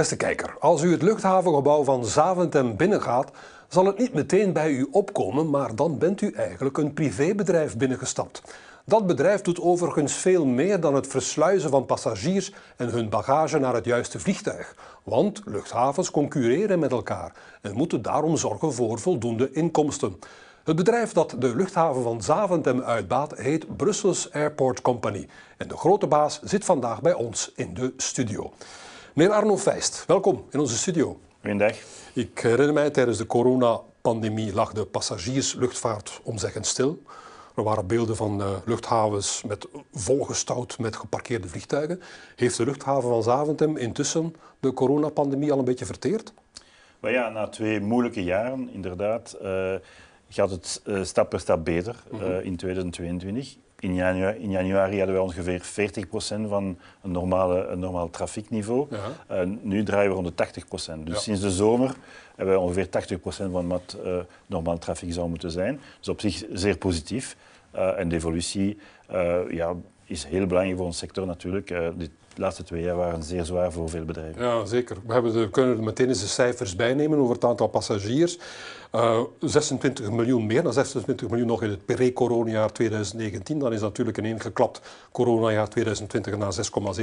Beste kijker, als u het luchthavengebouw van Zaventem binnengaat, zal het niet meteen bij u opkomen, maar dan bent u eigenlijk een privébedrijf binnengestapt. Dat bedrijf doet overigens veel meer dan het versluizen van passagiers en hun bagage naar het juiste vliegtuig. Want luchthavens concurreren met elkaar en moeten daarom zorgen voor voldoende inkomsten. Het bedrijf dat de luchthaven van Zaventem uitbaat heet Brussels Airport Company. En de grote baas zit vandaag bij ons in de studio. Meneer Arno Feist, welkom in onze studio. Goedendag. Ik herinner mij, tijdens de coronapandemie lag de passagiersluchtvaart omzeggend stil. Er waren beelden van uh, luchthavens met volgestouwd met geparkeerde vliegtuigen. Heeft de luchthaven van Zaventem intussen de coronapandemie al een beetje verteerd? Maar ja, na twee moeilijke jaren, inderdaad, uh, gaat het uh, stap per stap beter mm -hmm. in 2022. In januari, in januari, hadden we ongeveer 40% van een, normale, een normaal trafiekniveau. Ja. nu draaien we rond de 80%. Dus ja. sinds de zomer hebben we ongeveer 80% van wat normaal trafiek zou moeten zijn. Dus op zich zeer positief. Uh, en de evolutie ja, is heel belangrijk voor ons sector natuurlijk. De laatste twee jaar waren zeer zwaar voor veel bedrijven. Ja, zeker. We, hebben de, kunnen er meteen eens de cijfers bijnemen over het aantal passagiers. 26 miljoen meer dan 26 miljoen nog in het pre-coronajaar 2019. Dan is natuurlijk een ingeklapt coronajaar 2020 naar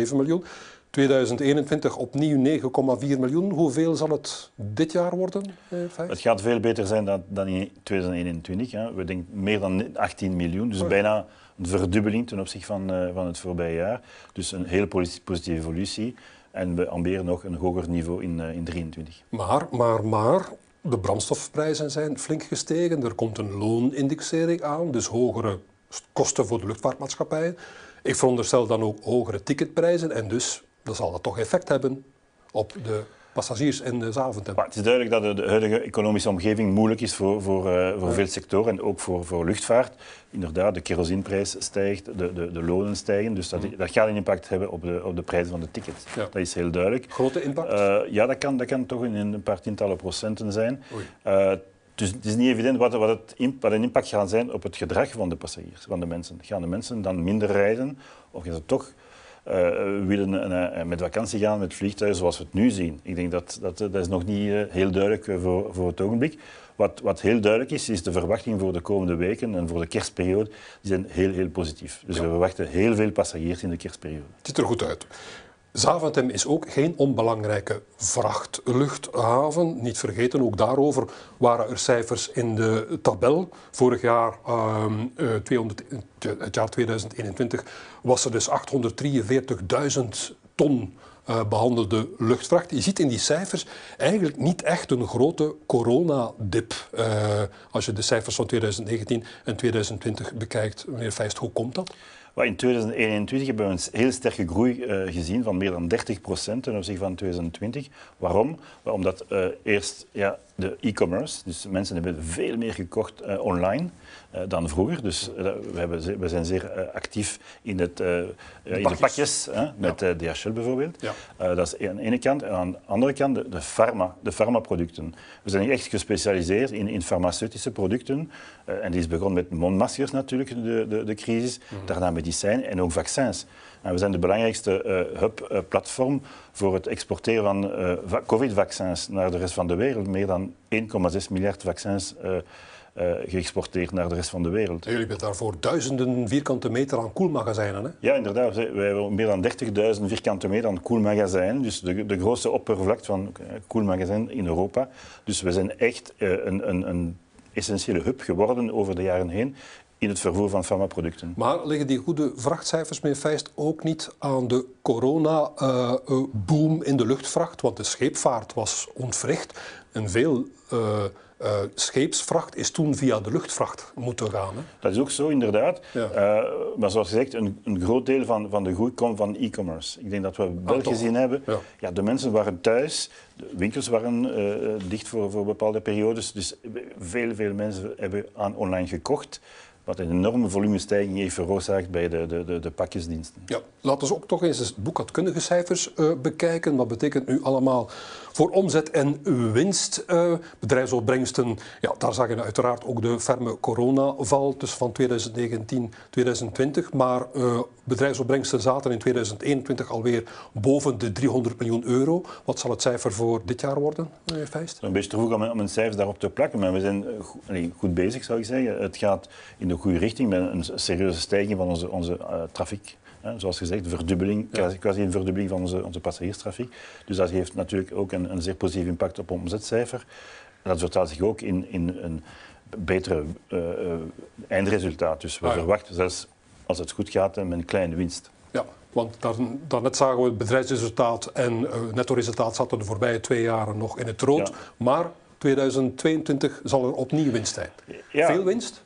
6,7 miljoen. 2021 opnieuw 9,4 miljoen. Hoeveel zal het dit jaar worden? Eh, het gaat veel beter zijn dan, dan in 2021. Hè. We denken meer dan 18 miljoen, dus bijna verdubbeling ten opzichte van, uh, van het voorbije jaar. Dus een heel positieve evolutie. En we amberen nog een hoger niveau in 2023. Uh, maar, maar, maar, de brandstofprijzen zijn flink gestegen. Er komt een loonindexering aan, dus hogere kosten voor de luchtvaartmaatschappijen. Ik veronderstel dan ook hogere ticketprijzen en dus dan zal dat toch effect hebben op de passagiers in de Zaventem. Maar het is duidelijk dat de huidige economische omgeving moeilijk is voor, voor, uh, voor ja. veel sectoren en ook voor, voor luchtvaart. Inderdaad, de kerosineprijs stijgt, de, de, de lonen stijgen. Dus dat, dat gaat een impact hebben op de, op de prijzen van de tickets. Ja. Dat is heel duidelijk. Grote impact? Uh, ja, dat kan, dat kan toch in een paar tientallen procenten zijn. Uh, dus het is niet evident wat, wat, het, wat een impact gaat zijn op het gedrag van de passagiers, van de mensen. Gaan de mensen dan minder rijden of gaan ze toch willen uh, met vakantie gaan met vliegtuigen zoals we het nu zien. Ik denk dat dat, dat is nog niet heel duidelijk voor, voor het ogenblik. Wat, wat heel duidelijk is, is de verwachting voor de komende weken en voor de kerstperiode. Die zijn heel, heel positief. Dus ja. we verwachten heel veel passagiers in de kerstperiode. Het ziet er goed uit. Zaventem is ook geen onbelangrijke vrachtluchthaven. Niet vergeten, ook daarover waren er cijfers in de tabel. Vorig jaar, um, uh, 200, het jaar 2021, was er dus 843.000 ton uh, behandelde luchtvracht. Je ziet in die cijfers eigenlijk niet echt een grote coronadip. Uh, als je de cijfers van 2019 en 2020 bekijkt. Meneer Feist, hoe komt dat? In 2021 hebben we een heel sterke groei uh, gezien van meer dan 30 procent ten opzichte van 2020. Waarom? Omdat uh, eerst ja, de e-commerce, dus mensen hebben veel meer gekocht uh, online dan vroeger. Dus we, hebben, we, zijn zeer actief in, het, in de pakjes, met ja. DHL bijvoorbeeld. Ja. dat is aan de ene kant. En aan de andere kant de, de, pharma, de farmaproducten. We zijn echt gespecialiseerd in, in farmaceutische producten. en die is begonnen met mondmaskers natuurlijk, de, de, de crisis. Mm -hmm. Daarna met medicijn en ook vaccins. En we zijn de belangrijkste uh, hub-platform uh, voor het exporteren van uh, covid-vaccins naar de rest van de wereld. Meer dan 1,6 miljard vaccins geëxporteerd naar de rest van de wereld. En jullie hebben daarvoor duizenden vierkante meter aan koelmagazijnen, hè? Ja, inderdaad. We hebben meer dan 30.000 vierkante meter aan koelmagazijnen. Dus de, de grootste oppervlakte van koelmagazijn in Europa. Dus we zijn echt een, een, een essentiële hub geworden over de jaren heen in het vervoer van farmaproducten. Maar liggen die goede vrachtcijfers, meneer Feist, ook niet aan de corona-boom uh, in de luchtvracht? Want de scheepvaart was ontwricht en veel uh, uh, scheepsvracht is toen via de luchtvracht moeten gaan. Hè? Dat is ook zo, inderdaad. Ja. maar zoals gezegd, een, een, groot deel van, van de groei komt van e-commerce. Ik denk dat we wel ah, gezien hebben, ja. ja. de mensen waren thuis, de winkels waren dicht voor, voor bepaalde periodes, dus veel, veel mensen hebben aan online gekocht. Wat een enorme volumestijging heeft veroorzaakt bij de, de, de, de pakjesdiensten. Ja, laten we ook toch eens de boekhoudkundige cijfers uh, bekijken. Wat betekent nu allemaal voor omzet en winst? Uh, bedrijfsopbrengsten, ja, daar zag je uiteraard ook de ferme coronaval tussen van 2019 2020. Maar uh, bedrijfsopbrengsten zaten in 2021 alweer boven de 300 miljoen euro. Wat zal het cijfer voor dit jaar worden, meneer Feist? Een beetje te vroeg om, om een cijfer daarop te plakken, maar we zijn goed, goed bezig, zou ik zeggen. Het gaat in de goede richting met een serieuze stijging van onze, onze uh, trafiek. Zoals gezegd, verdubbeling, ja. quasi een verdubbeling van onze, onze passagierstrafiek. Dus dat heeft natuurlijk ook een, een zeer positief impact op ons omzetcijfer. En dat vertaalt zich ook in, in een betere uh, uh, eindresultaat. Dus we ah, ja. verwachten zelfs, als het goed gaat, met een kleine winst. Ja, want daarnet zagen we het bedrijfsresultaat en uh, netto-resultaat zaten de voorbije twee jaren nog in het rood. Ja. Maar 2022 zal er opnieuw winst zijn. Ja, Veel winst?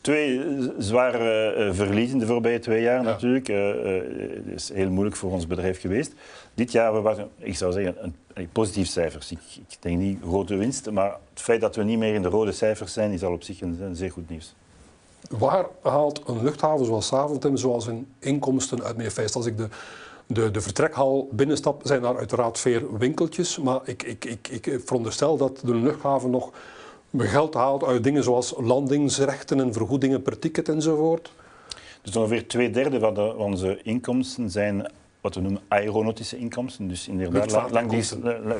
Twee zware uh, verliezen de voorbije twee jaar ja. natuurlijk. Uh, uh, het is heel moeilijk voor ons bedrijf geweest. Dit jaar was, ik zou zeggen, een, een positief cijfers. Ik, ik, denk niet grote winst, maar het feit dat we niet meer in de rode cijfers zijn, is al op zich een, een zeer goed nieuws. Waar haalt een luchthaven zoals Saventem zoals een inkomsten uit meer feest? Als ik de de, de vertrekhal binnenstap zijn daar uiteraard veel winkeltjes. Maar ik, ik, ik, ik veronderstel dat de luchthaven nog geld haalt uit dingen zoals landingsrechten en vergoedingen per ticket enzovoort. Dus ongeveer twee derde van, onze inkomsten zijn wat we noemen aeronautische inkomsten. Dus inderdaad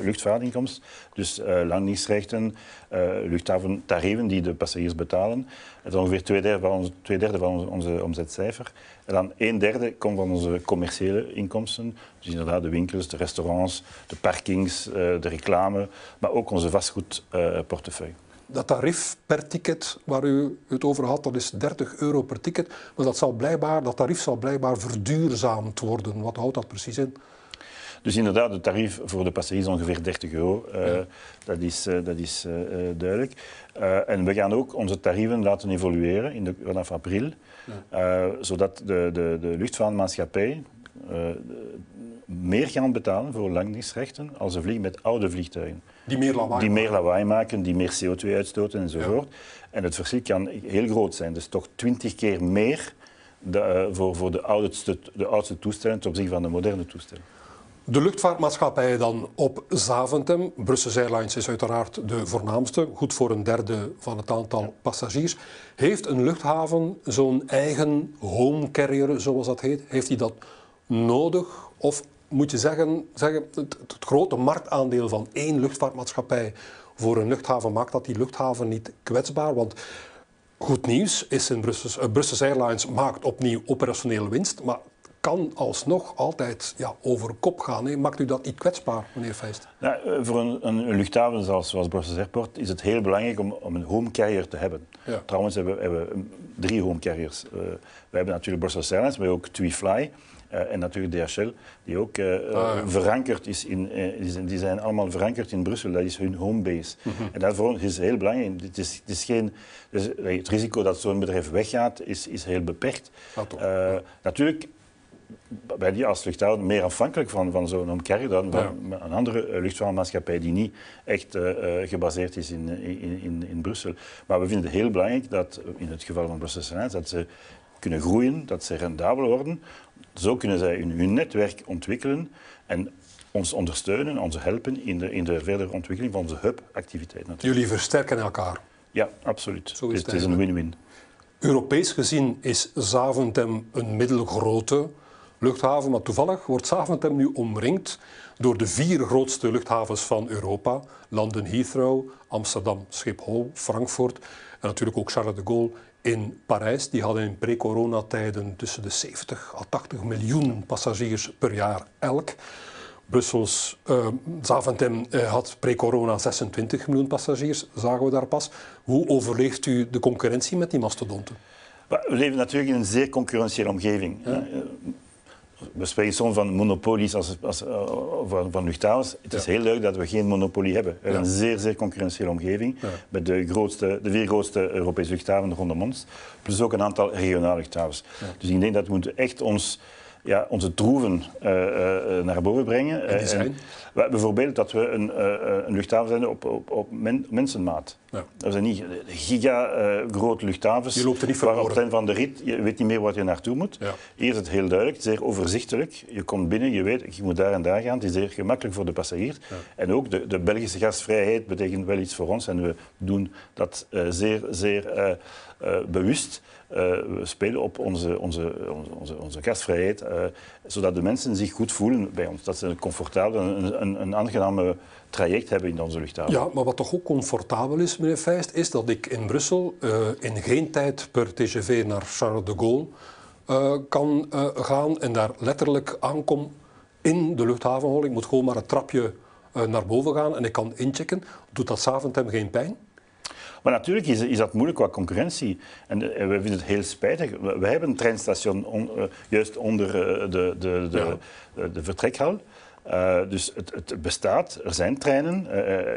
luchtvaartinkomsten. Dus uh, landingsrechten, uh, luchthaventarieven die de passagiers betalen. Dat is ongeveer twee derde van onze, twee derde van onze, onze omzetcijfer. En dan een derde komt van onze commerciële inkomsten. Dus inderdaad de winkels, de restaurants, de parkings, uh, de reclame, maar ook onze vastgoedportefeuille dat tarief per ticket waar u het over had, dat is 30 euro per ticket. Maar dat, zal blijkbaar, dat tarief zal blijkbaar verduurzaamd worden. Wat houdt dat precies in? Dus inderdaad, het tarief voor de passagiers is ongeveer 30 euro. Uh, ja. Dat is, uh, dat is uh, duidelijk. en we gaan ook onze tarieven laten evolueren in de, vanaf april. Ja. zodat de, de, de luchtvaartmaatschappij meer gaan betalen voor landingsrechten als ze vliegen met oude vliegtuigen. Die meer lawaai, die meer lawaai maken, die meer CO2 uitstoten enzovoort. Ja. En het verschil kan heel groot zijn. Dus toch twintig keer meer de, uh, voor, voor de, oudste, de oudste toestellen ten opzichte van de moderne toestellen. De luchtvaartmaatschappijen dan op Zaventem. Brussels Airlines is uiteraard de voornaamste, goed voor een derde van het aantal passagiers. Heeft een luchthaven zo'n eigen home carrier, zoals dat heet, heeft hij dat nodig? Of moet je zeggen, zeggen het, het, grote marktaandeel van één luchtvaartmaatschappij voor een luchthaven maakt dat die luchthaven niet kwetsbaar. Want goed nieuws is in Brussels, uh, Brussels Airlines maakt opnieuw operationele winst, maar kan alsnog altijd ja, over kop gaan. Hè. Maakt u dat niet kwetsbaar, meneer Feist? Eh, voor een, een, luchthaven zoals, zoals Brussels Airport is het heel belangrijk om, om een home carrier te hebben. Ja. Trouwens hebben we, hebben drie home carriers. Uh, we hebben natuurlijk Brussels Airlines, maar ook TuiFly. Uh, en natuurlijk DHL, die ook uh, ah, ja. verankerd is in, uh, die zijn allemaal verankerd in Brussel. Dat is hun homebase. Mm -hmm. En dat voor ons is heel belangrijk. Het, is, het, is geen, dus het risico dat zo'n bedrijf weggaat, is, is heel beperkt. Ja. Natuurlijk ben je als luchthaven meer afhankelijk van, van zo'n carrier dan ja. een andere luchtvaartmaatschappij die niet echt uh, gebaseerd is in, in, in, in, Brussel. Maar we vinden het heel belangrijk dat in het geval van Brussels Airlines dat ze kunnen groeien, dat ze rendabel worden. Zo kunnen zij hun, hun netwerk ontwikkelen en ons ondersteunen, ons helpen in de, in de verdere ontwikkeling van onze hub-activiteit. Jullie versterken elkaar? Ja, absoluut. Zo is het, het is een win-win. Europees gezien is Zaventem een middelgrote luchthaven, maar toevallig wordt Zaventem nu omringd door de vier grootste luchthavens van Europa. London Heathrow, Amsterdam Schiphol, Frankfurt en natuurlijk ook Charles de Gaulle in Parijs. Die hadden in pre-coronatijden tussen de 70 à 80 miljoen passagiers per jaar elk. Brussels, uh, Zaventem uh, had pre-corona 26 miljoen passagiers, zagen we daar pas. Hoe overleeft u de concurrentie met die mastodonten? We leven natuurlijk in een zeer concurrentiële omgeving. Ja we spreken soms van monopolies als, als, uh, van, van luchthavens. Het is heel leuk dat we geen monopolie hebben. We hebben een zeer, zeer concurrentiële omgeving met de, grootste, de vier grootste Europese luchthavens rondom ons, plus ook een aantal regionale luchthavens. Dus ik denk dat we moeten echt ons ja, onze troeven uh, naar boven brengen. En die zijn? bijvoorbeeld dat we een, een luchthaven zijn op, op, op mensenmaat. Ja. Dat zijn niet giga grote luchthavens. Je loopt er niet waar op het van de rit je weet niet meer waar je naartoe moet. Ja. Hier is het heel duidelijk, zeer overzichtelijk. Je komt binnen, je weet, je moet daar en daar gaan. Het is zeer gemakkelijk voor de passagier. En ook de, de Belgische gasvrijheid betekent wel iets voor ons. En we doen dat zeer, zeer bewust. We spelen op onze, onze, onze, onze gastvrijheid, uh, zodat de mensen zich goed voelen bij ons. Dat ze een comfortabel, een, een, aangename traject hebben in onze luchthaven. Ja, maar wat toch ook comfortabel is, meneer Feist, is dat ik in Brussel uh, in geen tijd per TGV naar Charles de Gaulle kan gaan en daar letterlijk aankom in de luchthavenhol. Ik moet gewoon maar het trapje naar boven gaan en ik kan inchecken. Doet dat s'avonds hem geen pijn? Maar natuurlijk is, is dat moeilijk qua concurrentie. En uh, we vinden het heel spijtig. We, hebben een treinstation on, uh, juist onder uh, de, de, de, ja. de, vertrekhal. dus het, het, bestaat, er zijn treinen,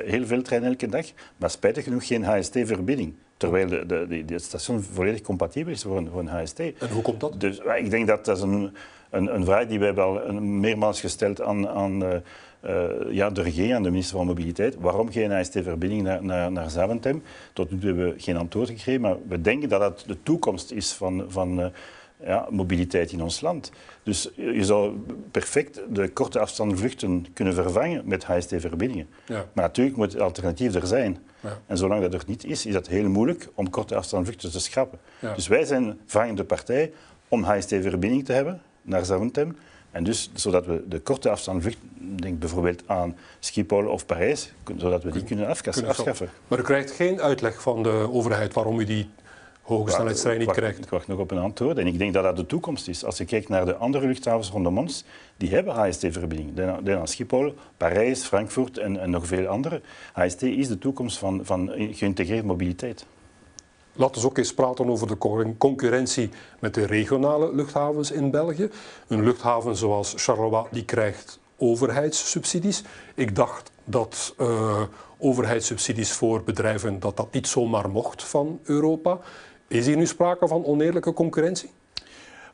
heel veel treinen elke dag, maar spijtig genoeg geen HST-verbinding. Terwijl de, de, de, station volledig compatibel is voor een, voor een HST. En hoe komt dat? Dus ik denk dat dat is een, een, een vraag die we hebben al meermaals gesteld aan, aan ja, de regering, aan de minister van Mobiliteit. Waarom geen AST-verbinding naar, naar, naar Zaventem? Tot nu toe hebben we geen antwoord gekregen, maar we denken dat dat de toekomst is van, van uh, ja, mobiliteit in ons land. Dus je zou perfect de korte afstandsvluchten kunnen vervangen met HST-verbindingen. Ja. Maar natuurlijk moet het alternatief er zijn. Ja. En zolang dat er niet is, is het heel moeilijk om korte afstandsvluchten te schrappen. Ja. Dus wij zijn vragende partij om HST-verbinding te hebben naar Zaventem. En dus, zodat we de korte afstandsvlucht, denk bijvoorbeeld aan Schiphol of Parijs, zodat we die kunnen, afschaffen. Maar u krijgt geen uitleg van de overheid waarom u die hoge snelheidstrein niet krijgt? Ik wacht nog op een antwoord en ik denk dat dat de toekomst is. Als je kijkt naar de andere luchthavens rondom ons, die hebben HST-verbinding. Denk aan Schiphol, Parijs, Frankfurt en, en nog veel andere. HST is de toekomst van, van geïntegreerde mobiliteit. Laten we ook eens praten over de concurrentie met de regionale luchthavens in België. Een luchthaven zoals Charleroi die krijgt overheidssubsidies. Ik dacht dat uh, overheidssubsidies voor bedrijven dat dat niet zomaar mocht van Europa. Is hier nu sprake van oneerlijke concurrentie?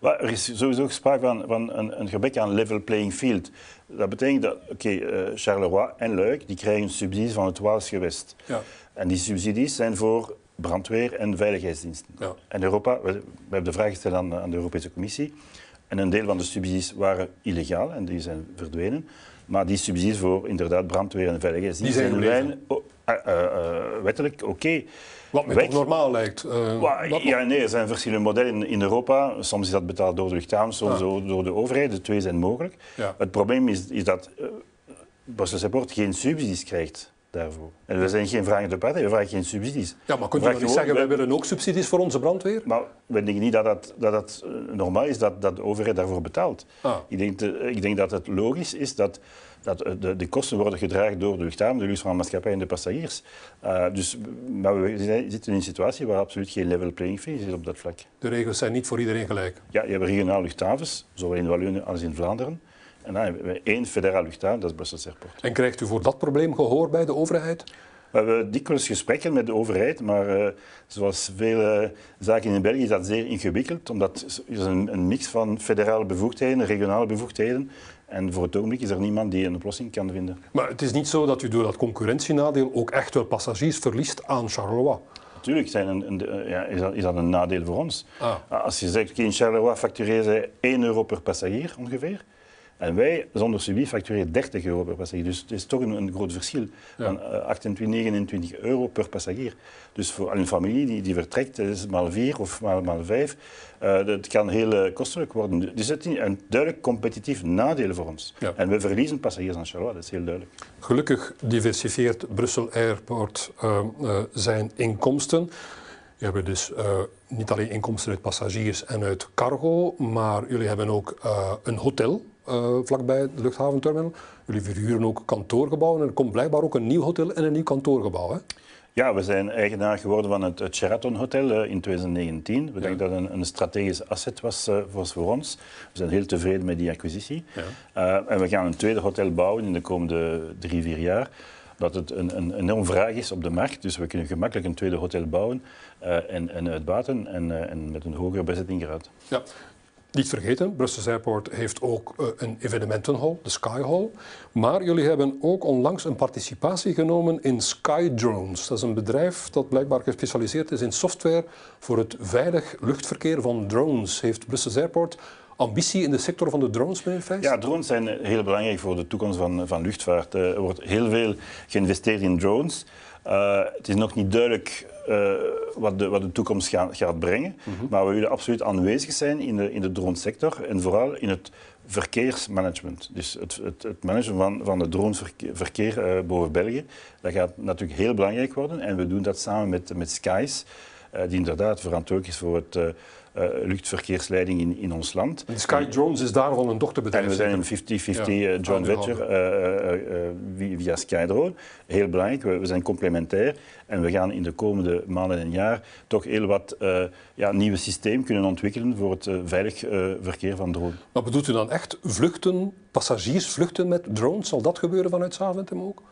er is sowieso sprake van, van een, een, gebrek aan level playing field. Dat betekent dat oké, okay, uh, Charleroi en Luik die krijgen subsidies van het Waals gewest. Ja. En die subsidies zijn voor brandweer en veiligheidsdiensten. Ja. En Europa, we, hebben de vraag gesteld aan, aan, de Europese Commissie. En een deel van de subsidies waren illegaal en die zijn verdwenen. Maar die subsidies voor inderdaad brandweer en veiligheidsdiensten die zijn uh, uh, wettelijk oké. Okay. Wat me toch normaal lijkt. ja, nee, er zijn verschillende modellen in Europa. Soms is dat betaald door de luchthaven, soms ah. door de overheid. De twee zijn mogelijk. Ja. Het probleem is, is dat uh, Brussels geen subsidies krijgt daarvoor. En we zijn geen vragende partij, we vragen geen subsidies. Ja, maar kunt u niet zeggen, wij willen ook subsidies voor onze brandweer? Maar we denken niet dat dat, dat, dat eh, normaal is dat, dat de overheid daarvoor betaalt. Ah. Ik, denk ik denk dat het logisch is dat, dat de, de kosten worden gedragen door de luchthaven, de luchtvaartmaatschappij en de passagiers. Uh, dus, maar we zitten in een situatie waar absoluut geen level playing field is op dat vlak. De regels zijn niet voor iedereen gelijk? Ja, je hebt regionale luchthavens, zowel in Wallonië als in Vlaanderen. En dan hebben we één federaal luchthaven, dat is Brussels Airport. En krijgt u voor dat probleem gehoor bij de overheid? We hebben dikwijls gesprekken met de overheid, maar uh, zoals vele zaken in België is dat zeer ingewikkeld, omdat het is een, een mix van federale bevoegdheden, regionale bevoegdheden. En voor het ogenblik is er niemand die een oplossing kan vinden. Maar het is niet zo dat u door dat concurrentienadeel ook echt wel passagiers verliest aan Charleroi? Natuurlijk zijn een, een, ja, is, dat, is, dat, een nadeel voor ons. Ah. Als je zegt, in Charleroi factureren ze 1 euro per passagier ongeveer. En wij, zonder subsidie, factureren 30 euro per passagier. Dus het is toch een, een groot verschil. Van 28, 29 euro per passagier. Dus voor een familie die, die vertrekt, is maal 4 of maal, maal 5. Uh, dat kan heel uh, kostelijk worden. Dus het is een duidelijk competitief nadeel voor ons. En we verliezen passagiers aan Charleroi, dat is heel duidelijk. Gelukkig diversifieert Brussel Airport uh, zijn inkomsten. Je hebt dus niet alleen inkomsten uit passagiers en uit cargo, maar jullie hebben ook een hotel uh, vlakbij de luchthaventerminal. Jullie verhuren ook kantoorgebouwen en er komt blijkbaar ook een nieuw hotel en een nieuw kantoorgebouw. Hè? Ja, we zijn eigenaar geworden van het, Sheraton Hotel uh, in 2019. We denken dat het een, een strategisch asset was, uh, was, voor ons. We zijn heel tevreden met die acquisitie. Ja. en we gaan een tweede hotel bouwen in de komende drie, vier jaar dat het een, een enorm vraag is op de markt. Dus we kunnen gemakkelijk een tweede hotel bouwen en, en uitbaten en, en met een hogere bezettinggraad. Ja, Niet vergeten, Brussels Airport heeft ook uh, een evenementenhal, de Sky Hall. Maar jullie hebben ook onlangs een participatie genomen in Sky Drones. Dat is een bedrijf dat blijkbaar gespecialiseerd is in software voor het veilig luchtverkeer van drones. Heeft Brussels Airport ambitie in de sector van de drones, meneer? Ja, drones zijn heel belangrijk voor de toekomst van, van luchtvaart. Er wordt heel veel geïnvesteerd in drones. Uh, het is nog niet duidelijk uh, wat, de, wat, de, toekomst gaat, gaat brengen. Mm -hmm. Maar we willen absoluut aanwezig zijn in de, in de dronesector en vooral in het verkeersmanagement. Dus het, het, het managen van, van het droneverkeer uh, boven België, dat gaat natuurlijk heel belangrijk worden. En we doen dat samen met, met Skies, die inderdaad verantwoordelijk is voor het luchtverkeersleiding in, in ons land. En Sky Drones is daarvan een dochterbedrijf. En we zijn een 50-50 ja. joint venture via Skydrone. Heel belangrijk, we, we, zijn complementair en we gaan in de komende maanden en jaar toch heel wat ja, nieuwe systeem kunnen ontwikkelen voor het veilig verkeer van drones. Maar bedoelt u dan echt vluchten, passagiersvluchten met drones? Zal dat gebeuren vanuit Zaventem ook?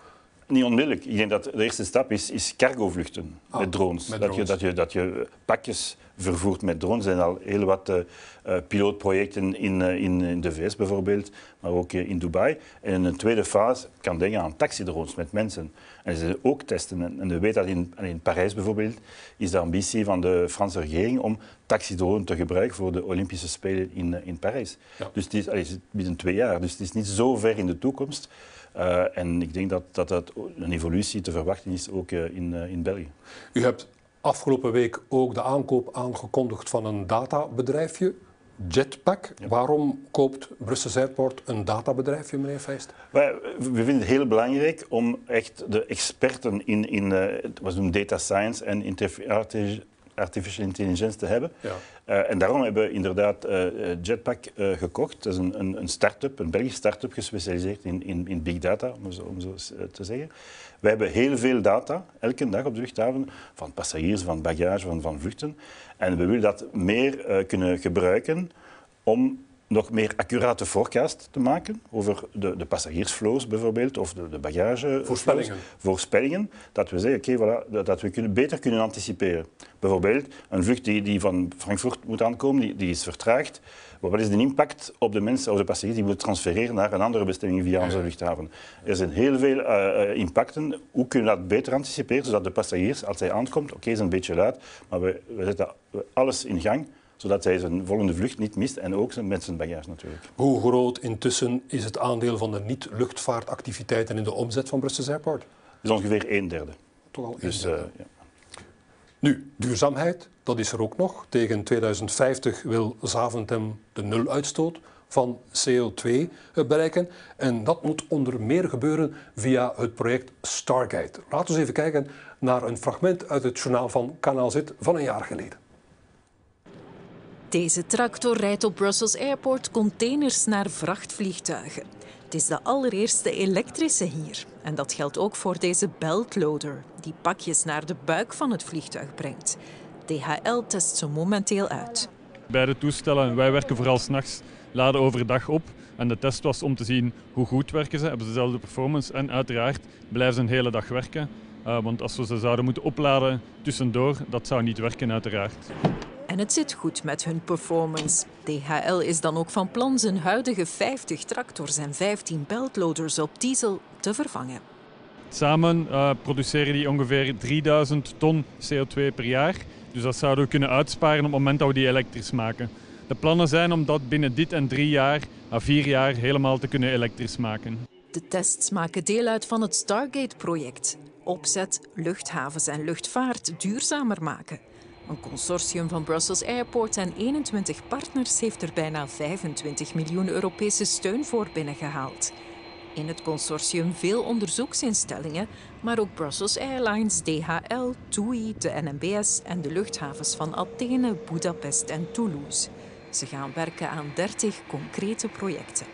Niet onmiddellijk. Ik denk dat de eerste stap is, is cargovluchten ah, met drones. Met dat, drones. Je, dat, je, dat je pakjes vervoerd met drones. Er zijn al heel wat uh, pilootprojecten in, uh, in, in, de VS bijvoorbeeld, maar ook in Dubai. En in een tweede fase kan denken aan taxidrones met mensen. En ze ook testen. En, we weten dat in, in Parijs bijvoorbeeld is de ambitie van de Franse regering om taxidrones te gebruiken voor de Olympische Spelen in, in Parijs. Ja. Dus het is, allee, binnen twee jaar. Dus het is niet zo ver in de toekomst. Uh, en ik denk dat, dat dat een evolutie te verwachten is ook in, in België. U hebt afgelopen week ook de aankoop aangekondigd van een databedrijfje, Jetpack. Ja. Waarom koopt Brussels Airport een databedrijfje, meneer Feist? Wij, we vinden het heel belangrijk om echt de experten in, in uh, wat data science en artificial intelligence te hebben. Ja. Uh, en daarom hebben we inderdaad uh, Jetpack uh, gekocht. Dat is een, een, een start-up, een Belgische start-up gespecialiseerd in, in, in big data, om zo, om zo te zeggen. We hebben heel veel data, elke dag op de luchthaven, van passagiers, van bagage, van, van vluchten. En we willen dat meer kunnen gebruiken om nog meer accurate forecast te maken over de, de passagiersflows bijvoorbeeld, of de, de bagage... Voorspellingen. Voorspellingen. Dat we zeggen, oké, okay, voilà, dat we kunnen, beter kunnen anticiperen. Bijvoorbeeld, een vlucht die, die van Frankfurt moet aankomen, die, die is vertraagd. Wat is de impact op de mensen, of de passagiers die moeten transfereren naar een andere bestemming via onze luchthaven? Er zijn heel veel uh, impacten. Hoe kunnen we dat beter anticiperen, zodat de passagiers, als hij aankomt, oké, okay, is een beetje luid, maar we, we zetten alles in gang zodat hij zijn volgende vlucht niet mist en ook zijn bagage natuurlijk. Hoe groot intussen is het aandeel van de niet-luchtvaartactiviteiten in de omzet van Brussels Airport? Dat is ongeveer een derde. Toch al een dus, derde. Uh, ja. Nu, duurzaamheid, dat is er ook nog. Tegen 2050 wil Zaventem de nuluitstoot van CO2 bereiken. En dat moet onder meer gebeuren via het project Stargate. Laten we even kijken naar een fragment uit het journaal van Kanaal Zit van een jaar geleden. Deze tractor rijdt op Brussels Airport containers naar vrachtvliegtuigen. Het is de allereerste elektrische hier. En dat geldt ook voor deze beltloader, die pakjes naar de buik van het vliegtuig brengt. DHL test ze momenteel uit. Beide toestellen, wij werken vooral s'nachts, laden overdag op. En de test was om te zien hoe goed werken ze, hebben ze dezelfde performance. En uiteraard blijven ze een hele dag werken. Uh, want als we ze zouden moeten opladen tussendoor, dat zou niet werken uiteraard. En het zit goed met hun performance. DHL is dan ook van plan zijn huidige 50 tractors en 15 beltloaders op diesel te vervangen. Samen uh, produceren die ongeveer 3000 ton CO2 per jaar. Dus dat zouden we kunnen uitsparen op het moment dat we die elektrisch maken. De plannen zijn om dat binnen dit en drie jaar, à vier jaar, helemaal te kunnen elektrisch maken. De tests maken deel uit van het Stargate-project. Opzet, luchthavens en luchtvaart duurzamer maken. Een consortium van Brussels Airport en 21 partners heeft er bijna 25 miljoen Europese steun voor binnengehaald. In het consortium veel onderzoeksinstellingen, maar ook Brussels Airlines, DHL, TUI, de NMBS en de luchthavens van Athene, Budapest en Toulouse. Ze gaan werken aan 30 concrete projecten.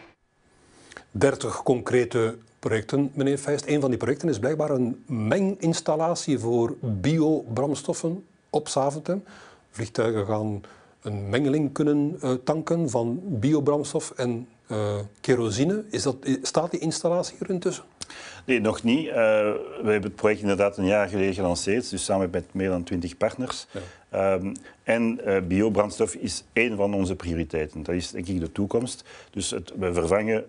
30 concrete projecten, meneer Feist. Een van die projecten is blijkbaar een menginstallatie voor biobrandstoffen op Zaventem. Vliegtuigen gaan een mengeling kunnen uh, tanken van biobrandstof en uh, kerosine. Is dat, staat die installatie er intussen? Nee, nog niet. Uh, we hebben het project inderdaad een jaar geleden gelanceerd, dus samen met meer dan twintig partners. Ja. Ehm, en uh, biobrandstof is één van onze prioriteiten. Dat is denk ik de toekomst. Dus het, we vervangen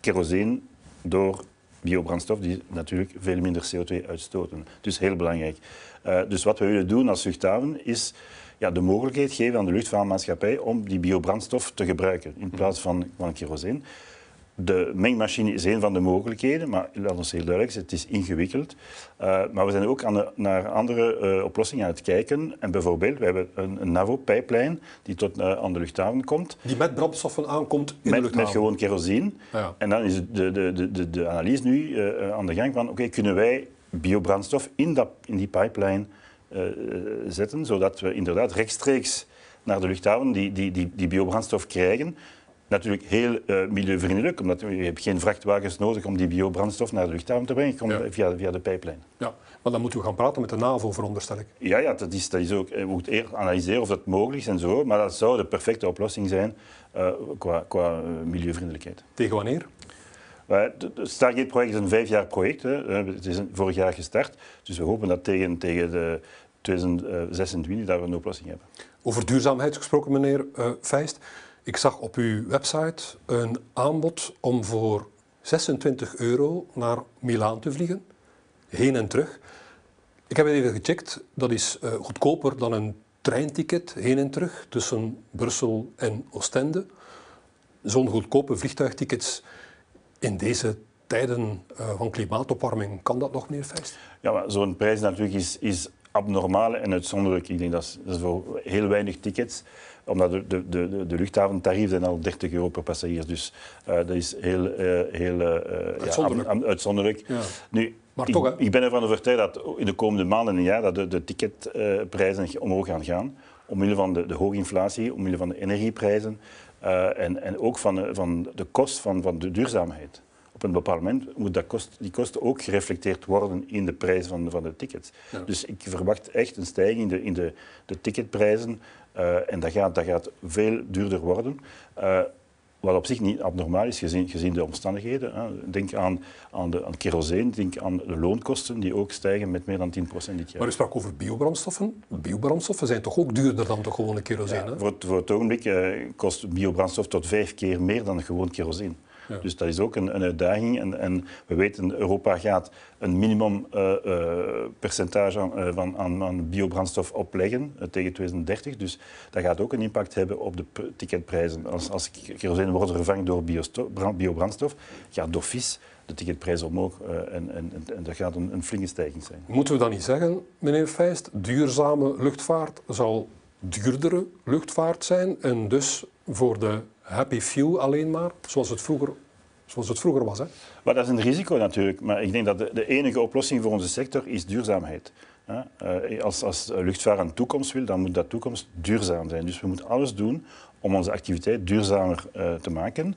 kerosine door biobrandstof die natuurlijk veel minder CO2 uitstoten. Dus heel belangrijk. Uh, dus wat we willen doen als luchthaven is ja, de mogelijkheid geven aan de luchtvaartmaatschappij om die biobrandstof te gebruiken in plaats van, van kerosine. De mengmachine is een van de mogelijkheden, maar laat ons heel duidelijk zijn, het is ingewikkeld. Uh, maar we zijn ook aan de, naar andere uh, oplossingen aan het kijken. En bijvoorbeeld, we hebben een, een NAVO-pijplijn die tot uh, aan de luchthaven komt. Die met brandstoffen aankomt in met, de luchthaven? Met gewoon kerosine. Ja. En dan is de, de, de, de, analyse nu aan de gang van, oké, okay, kunnen wij biobrandstof in, dat, in die pipeline zetten, zodat we inderdaad rechtstreeks naar de luchthaven die, die, die, die biobrandstof krijgen. Natuurlijk heel uh, milieuvriendelijk, omdat je hebt geen vrachtwagens nodig om die biobrandstof naar de luchthaven te brengen. Komt Ja. via, via de pijplijn. Ja, maar dan moeten we gaan praten met de NAVO, veronderstel ik. Ja, ja dat, is, dat is ook. Je moet eerst analyseren of dat mogelijk is en zo, maar dat zou de perfecte oplossing zijn uh, qua, qua milieuvriendelijkheid. Tegen wanneer? Het Stargate-project is een vijfjaar project. Hè. Het is vorig jaar gestart, dus we hopen dat tegen, tegen de 2026 dat we een oplossing hebben. Over duurzaamheid gesproken, meneer uh, Feist. Ik zag op uw website een aanbod om voor 26 euro naar Milaan te vliegen, heen en terug. Ik heb het even gecheckt, dat is uh, goedkoper dan een treinticket heen en terug tussen Brussel en Oostende. Zo'n goedkope vliegtuigtickets in deze tijden uh, van klimaatopwarming, kan dat nog, meneer Feist? Ja, zo'n prijs natuurlijk is, is abnormaal en uitzonderlijk. Ik denk dat is, dat is voor heel weinig tickets omdat de, de, de, de luchthaventarief zijn al 30 euro per passagier. Dus uh, dat is heel, uh, heel uh, uitzonderlijk. Ja, uitzonderlijk. Ja. Nu, maar ik, toch, hè? ik ben ervan overtuigd dat in de komende maanden en jaar dat de, de ticketprijzen omhoog gaan gaan. Omwille van de, de hoge inflatie, omwille van de energieprijzen en, en ook van, van de kost van, van de duurzaamheid op een bepaald moment moet dat kost, die kosten ook gereflecteerd worden in de prijs van, van de tickets. Ja. Dus ik verwacht echt een stijging in de, in de, de ticketprijzen. Uh, en dat gaat, dat gaat veel duurder worden. Uh, wat op zich niet abnormaal is gezien, gezien de omstandigheden. Hè. Denk aan, aan, de, aan kerosine, denk aan de loonkosten die ook stijgen met meer dan 10% dit jaar. Maar u sprak over biobrandstoffen. Biobrandstoffen zijn toch ook duurder dan de gewone kerosine? Ja, voor, het, voor het ogenblik uh, kost biobrandstof tot vijf keer meer dan gewoon kerosine. Ja. Dus dat is ook een, een uitdaging. En, en, we weten, Europa gaat een minimum uh, uh, percentage aan, uh, van, aan, aan, biobrandstof opleggen tegen 2030. Dus dat gaat ook een impact hebben op de ticketprijzen. Als, als kerosine wordt vervangen door biobrandstof, gaat d'office de ticketprijs omhoog en, en, en, dat gaat een, een flinke stijging zijn. Moeten we dan niet zeggen, meneer Feist, duurzame luchtvaart zal duurdere luchtvaart zijn en dus voor de happy few alleen maar, zoals het vroeger, zoals het vroeger was. Hè? Maar dat is een risico natuurlijk. Maar ik denk dat de, enige oplossing voor onze sector is duurzaamheid. Uh, als, als luchtvaart een toekomst wil, dan moet dat toekomst duurzaam zijn. Dus we moeten alles doen om onze activiteit duurzamer uh, te maken.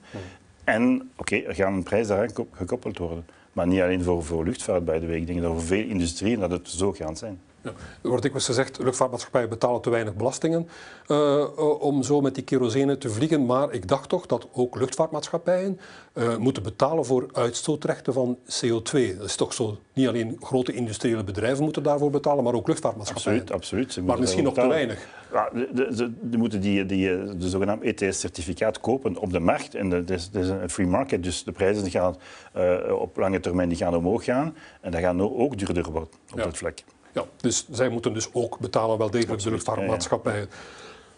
En oké, er gaat een prijs daaraan gekoppeld worden. Maar niet alleen voor, voor luchtvaart, bij de week. Ik denk dat voor veel industrieën dat het zo gaat zijn. Ja. Er wordt dikwijls gezegd, luchtvaartmaatschappijen betalen te weinig belastingen uh, om zo met die kerosine te vliegen. Maar ik dacht toch dat ook luchtvaartmaatschappijen uh, moeten betalen voor uitstootrechten van CO2. Dat is toch zo, niet alleen grote industriële bedrijven moeten daarvoor betalen, maar ook luchtvaartmaatschappijen. Absoluut, absoluut. Ze maar misschien nog te weinig. Ja, de moeten die, die, de zogenaamde ETS-certificaat kopen op de markt. En dat is, dat is een free market, dus de prijzen gaan op lange termijn die gaan omhoog gaan. En dat gaat ook duurder worden op Ja. dat vlak. Ja, dus zij moeten dus ook betalen, wel degelijk, de luchtvaartmaatschappijen.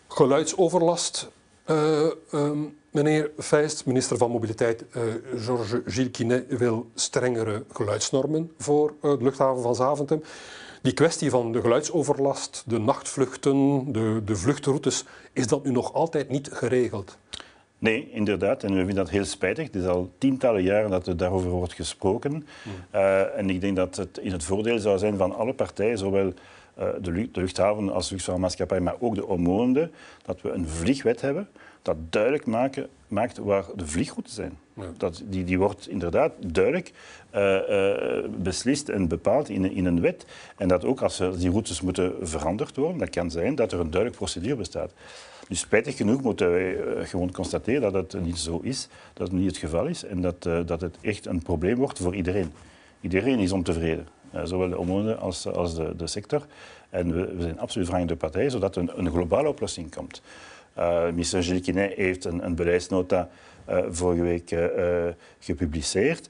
Geluidsoverlast, uh, um, meneer Feist, minister van Mobiliteit, uh, Georges Gilles Quinet, wil strengere geluidsnormen voor uh, de luchthaven van Zaventem. Die kwestie van de geluidsoverlast, de nachtvluchten, de, de vluchtroutes, is dat nu nog altijd niet geregeld? Nee, inderdaad. En we vinden dat heel spijtig. Het is al tientallen jaren dat er daarover wordt gesproken. Mm. Uh, en ik denk dat het in het voordeel zou zijn van alle partijen, zowel uh, de, lucht, de, luchthaven als de luchtvaartmaatschappij, maar ook de omwonenden, dat we een vliegwet hebben dat duidelijk maken, maakt waar de vliegroutes zijn. Ja. Dat, die, die wordt inderdaad duidelijk uh, beslist en bepaald in, in een wet. En dat ook als die routes moeten veranderd worden, dat kan zijn dat er een duidelijke procedure bestaat. Dus spijtig genoeg moeten wij uh, gewoon constateren dat het niet zo is, dat het niet het geval is en dat, uh, dat het echt een probleem wordt voor iedereen. Iedereen is ontevreden. uh, zowel de omwonenden als, als de, de, sector. En we, we zijn absoluut vragende partij, zodat een, een globale oplossing komt. Uh, minister Gilles heeft een, een beleidsnota vorige week gepubliceerd.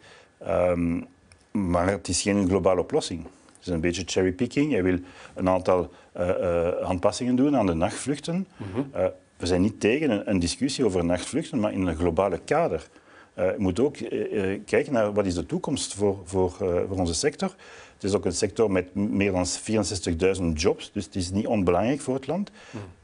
Um, maar het is geen globale oplossing. Het is een beetje cherrypicking. Hij wil een aantal aanpassingen doen aan de nachtvluchten. Mm -hmm. we zijn niet tegen een, een discussie over nachtvluchten, maar in een globale kader. Je moet ook kijken naar wat is de toekomst voor, voor, voor onze sector. Het is ook een sector met meer dan 64.000 jobs, dus het is niet onbelangrijk voor het land.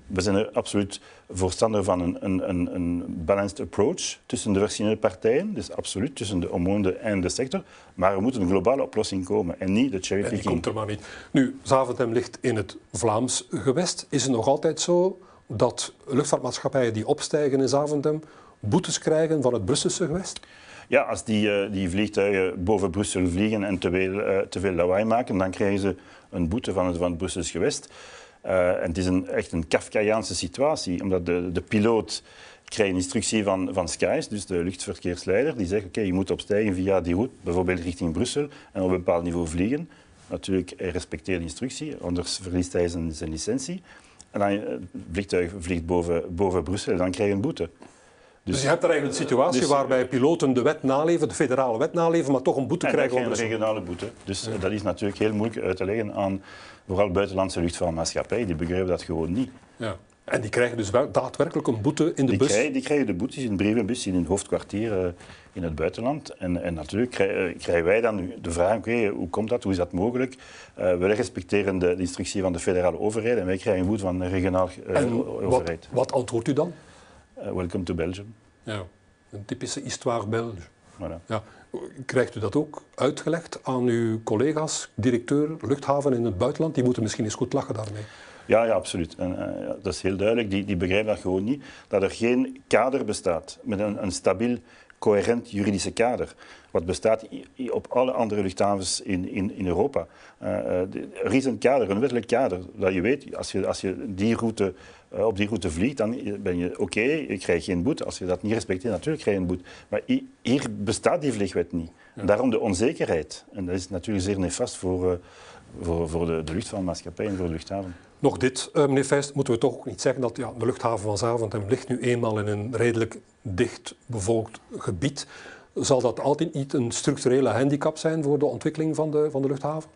We zijn er absoluut voorstander van een, een, een, een balanced approach tussen de verschillende partijen, dus absoluut tussen de omwonenden en de sector. Maar er moet een globale oplossing komen en niet de cherrypicking. Die komt er maar niet. Nu, Zaventem ligt in het Vlaams gewest. Is het nog altijd zo dat luchtvaartmaatschappijen die opstijgen in Zaventem boetes krijgen van het Brusselse gewest? Ja, als die, uh, die vliegtuigen boven Brussel vliegen en te veel, uh, te veel lawaai maken, dan krijgen ze een boete van het, van het Brussels gewest. Uh, en het is een, echt een Kafkaiaanse situatie, omdat de, de piloot krijgt een instructie van, van Skies, dus de luchtverkeersleider, die zegt oké, je moet opstijgen via die route, bijvoorbeeld richting Brussel, en op een bepaald niveau vliegen. Natuurlijk, hij respecteert de instructie, anders verliest hij zijn, zijn licentie. En dan het vliegtuig vliegt boven, boven Brussel dan krijg je een boete. Dus, dus, je hebt daar eigenlijk een situatie dus, waarbij piloten de wet naleven, de federale wet naleven, maar toch een boete krijgen. een regionale boete. Dus ja. dat is natuurlijk heel moeilijk uit te leggen aan vooral buitenlandse luchtvaartmaatschappijen. Die begrijpen dat gewoon niet. Ja. En die krijgen dus wel daadwerkelijk een boete in de die bus? Krijgen, die krijgen de boetes in een brievenbus in een hoofdkwartier uh, in het buitenland. En, en natuurlijk krijgen, krijgen, wij dan de vraag, okay, hoe komt dat, hoe is dat mogelijk? Uh, wij respecteren de, de, instructie van de federale overheid en wij krijgen een boete van de regionale uh, overheid. Wat, wat antwoordt u dan? Uh, welcome to Belgium. Ja, een typische histoire belge. Voilà. Ja. Krijgt u dat ook uitgelegd aan uw collega's, directeur luchthaven in het buitenland? Die moeten misschien eens goed lachen daarmee. Ja, ja absoluut. En, uh, dat is heel duidelijk. Die, die begrijpen dat gewoon niet. Dat er geen kader bestaat met een, een stabiel, coherent juridische kader. Wat bestaat op alle andere luchthavens in, in, in Europa. Uh, er is een kader, een wettelijk kader. Dat je weet, als je, als je die route uh, op die route vliegt, dan ben je oké, okay, je krijgt geen boete. Als je dat niet respecteert, natuurlijk krijg je een boete. Maar hier bestaat die vliegwet niet. Ja. Daarom de onzekerheid. En dat is natuurlijk zeer nefast voor, uh, voor, voor de, de luchtvaartmaatschappij en voor de luchthaven. Nog dit, uh, meneer Feist, moeten we toch ook niet zeggen dat ja, de luchthaven van Zaventem ligt nu eenmaal in een redelijk dicht bevolkt gebied. Zal dat altijd niet een structurele handicap zijn voor de ontwikkeling van de, van de luchthaven?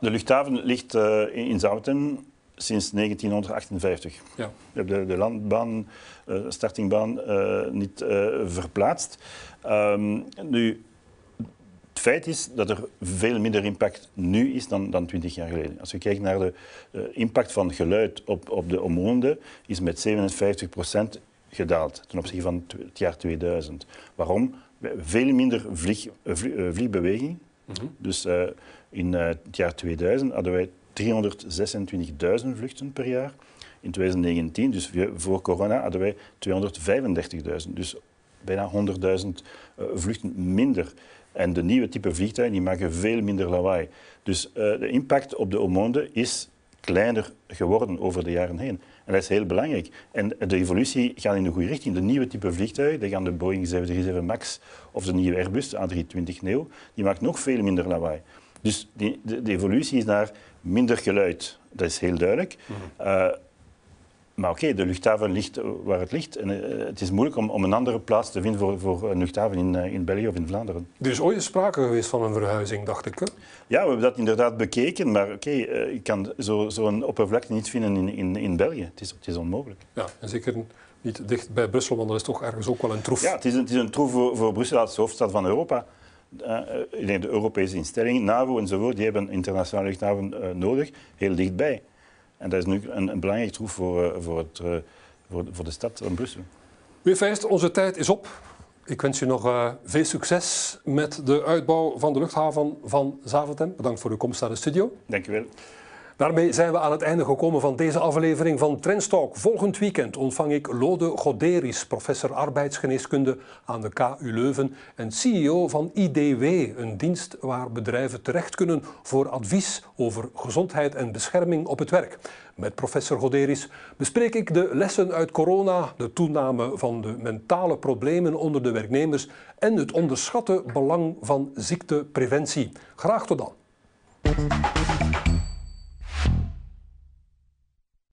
De luchthaven ligt in Zaventem sinds 1958. Ja. We hebben de, de landbaan, uh, startingbaan, uh, niet uh, verplaatst. Um, nu, het feit is dat er veel minder impact nu is dan, dan 20 jaar geleden. Als we kijken naar de impact van geluid op, op de omwonenden, is met 57 procent gedaald ten opzichte van het jaar 2000. Waarom? Veel minder vlieg, vlieg, vliegbeweging. Mm -hmm. Dus in het jaar 2000 hadden wij 326.000 vluchten per jaar. In 2019, dus voor corona, hadden wij 235.000. Dus bijna 100.000 uh, vluchten minder. En de nieuwe type vliegtuigen die maken veel minder lawaai. Dus uh, de impact op de omwonenden is kleiner geworden over de jaren heen. En dat is heel belangrijk. En de evolutie gaat in de goede richting. De nieuwe type vliegtuigen, die gaan de Boeing 737 MAX of de nieuwe Airbus, de A320 Neo, die maakt nog veel minder lawaai. Dus die, de, de, evolutie is naar minder geluid. Dat is heel duidelijk. Mm -hmm. uh, maar oké, okay, de luchthaven ligt waar het ligt. En uh, het is moeilijk om, om, een andere plaats te vinden voor, voor een luchthaven in, uh, in België of in Vlaanderen. Er is ooit sprake geweest van een verhuizing, dacht ik. Hè? Ja, we hebben dat inderdaad bekeken. Maar oké, okay, je kan zo'n zo oppervlakte niet vinden in, in, in België. Het is, het is onmogelijk. Ja, en zeker niet dicht bij Brussel, want dat is toch ergens ook wel een troef. Ja, het is een, het is een troef voor, voor Brussel als hoofdstad van Europa. Ik de Europese instellingen, NAVO enzovoort, die hebben internationale luchthaven nodig, heel dichtbij. En dat is nu een, een belangrijk troef voor, uh, voor, het, voor, voor, de stad van Brussel. Meneer Feist, onze tijd is op. Ik wens u nog veel succes met de uitbouw van de luchthaven van Zaventem. Bedankt voor uw komst naar de studio. Dank u wel. Daarmee zijn we aan het einde gekomen van deze aflevering van Trendstalk. Volgend weekend ontvang ik Lode Goderis, professor arbeidsgeneeskunde aan de KU Leuven en CEO van IDW, een dienst waar bedrijven terecht kunnen voor advies over gezondheid en bescherming op het werk. Met professor Goderis bespreek ik de lessen uit corona, de toename van de mentale problemen onder de werknemers en het onderschatte belang van ziektepreventie. Graag tot dan.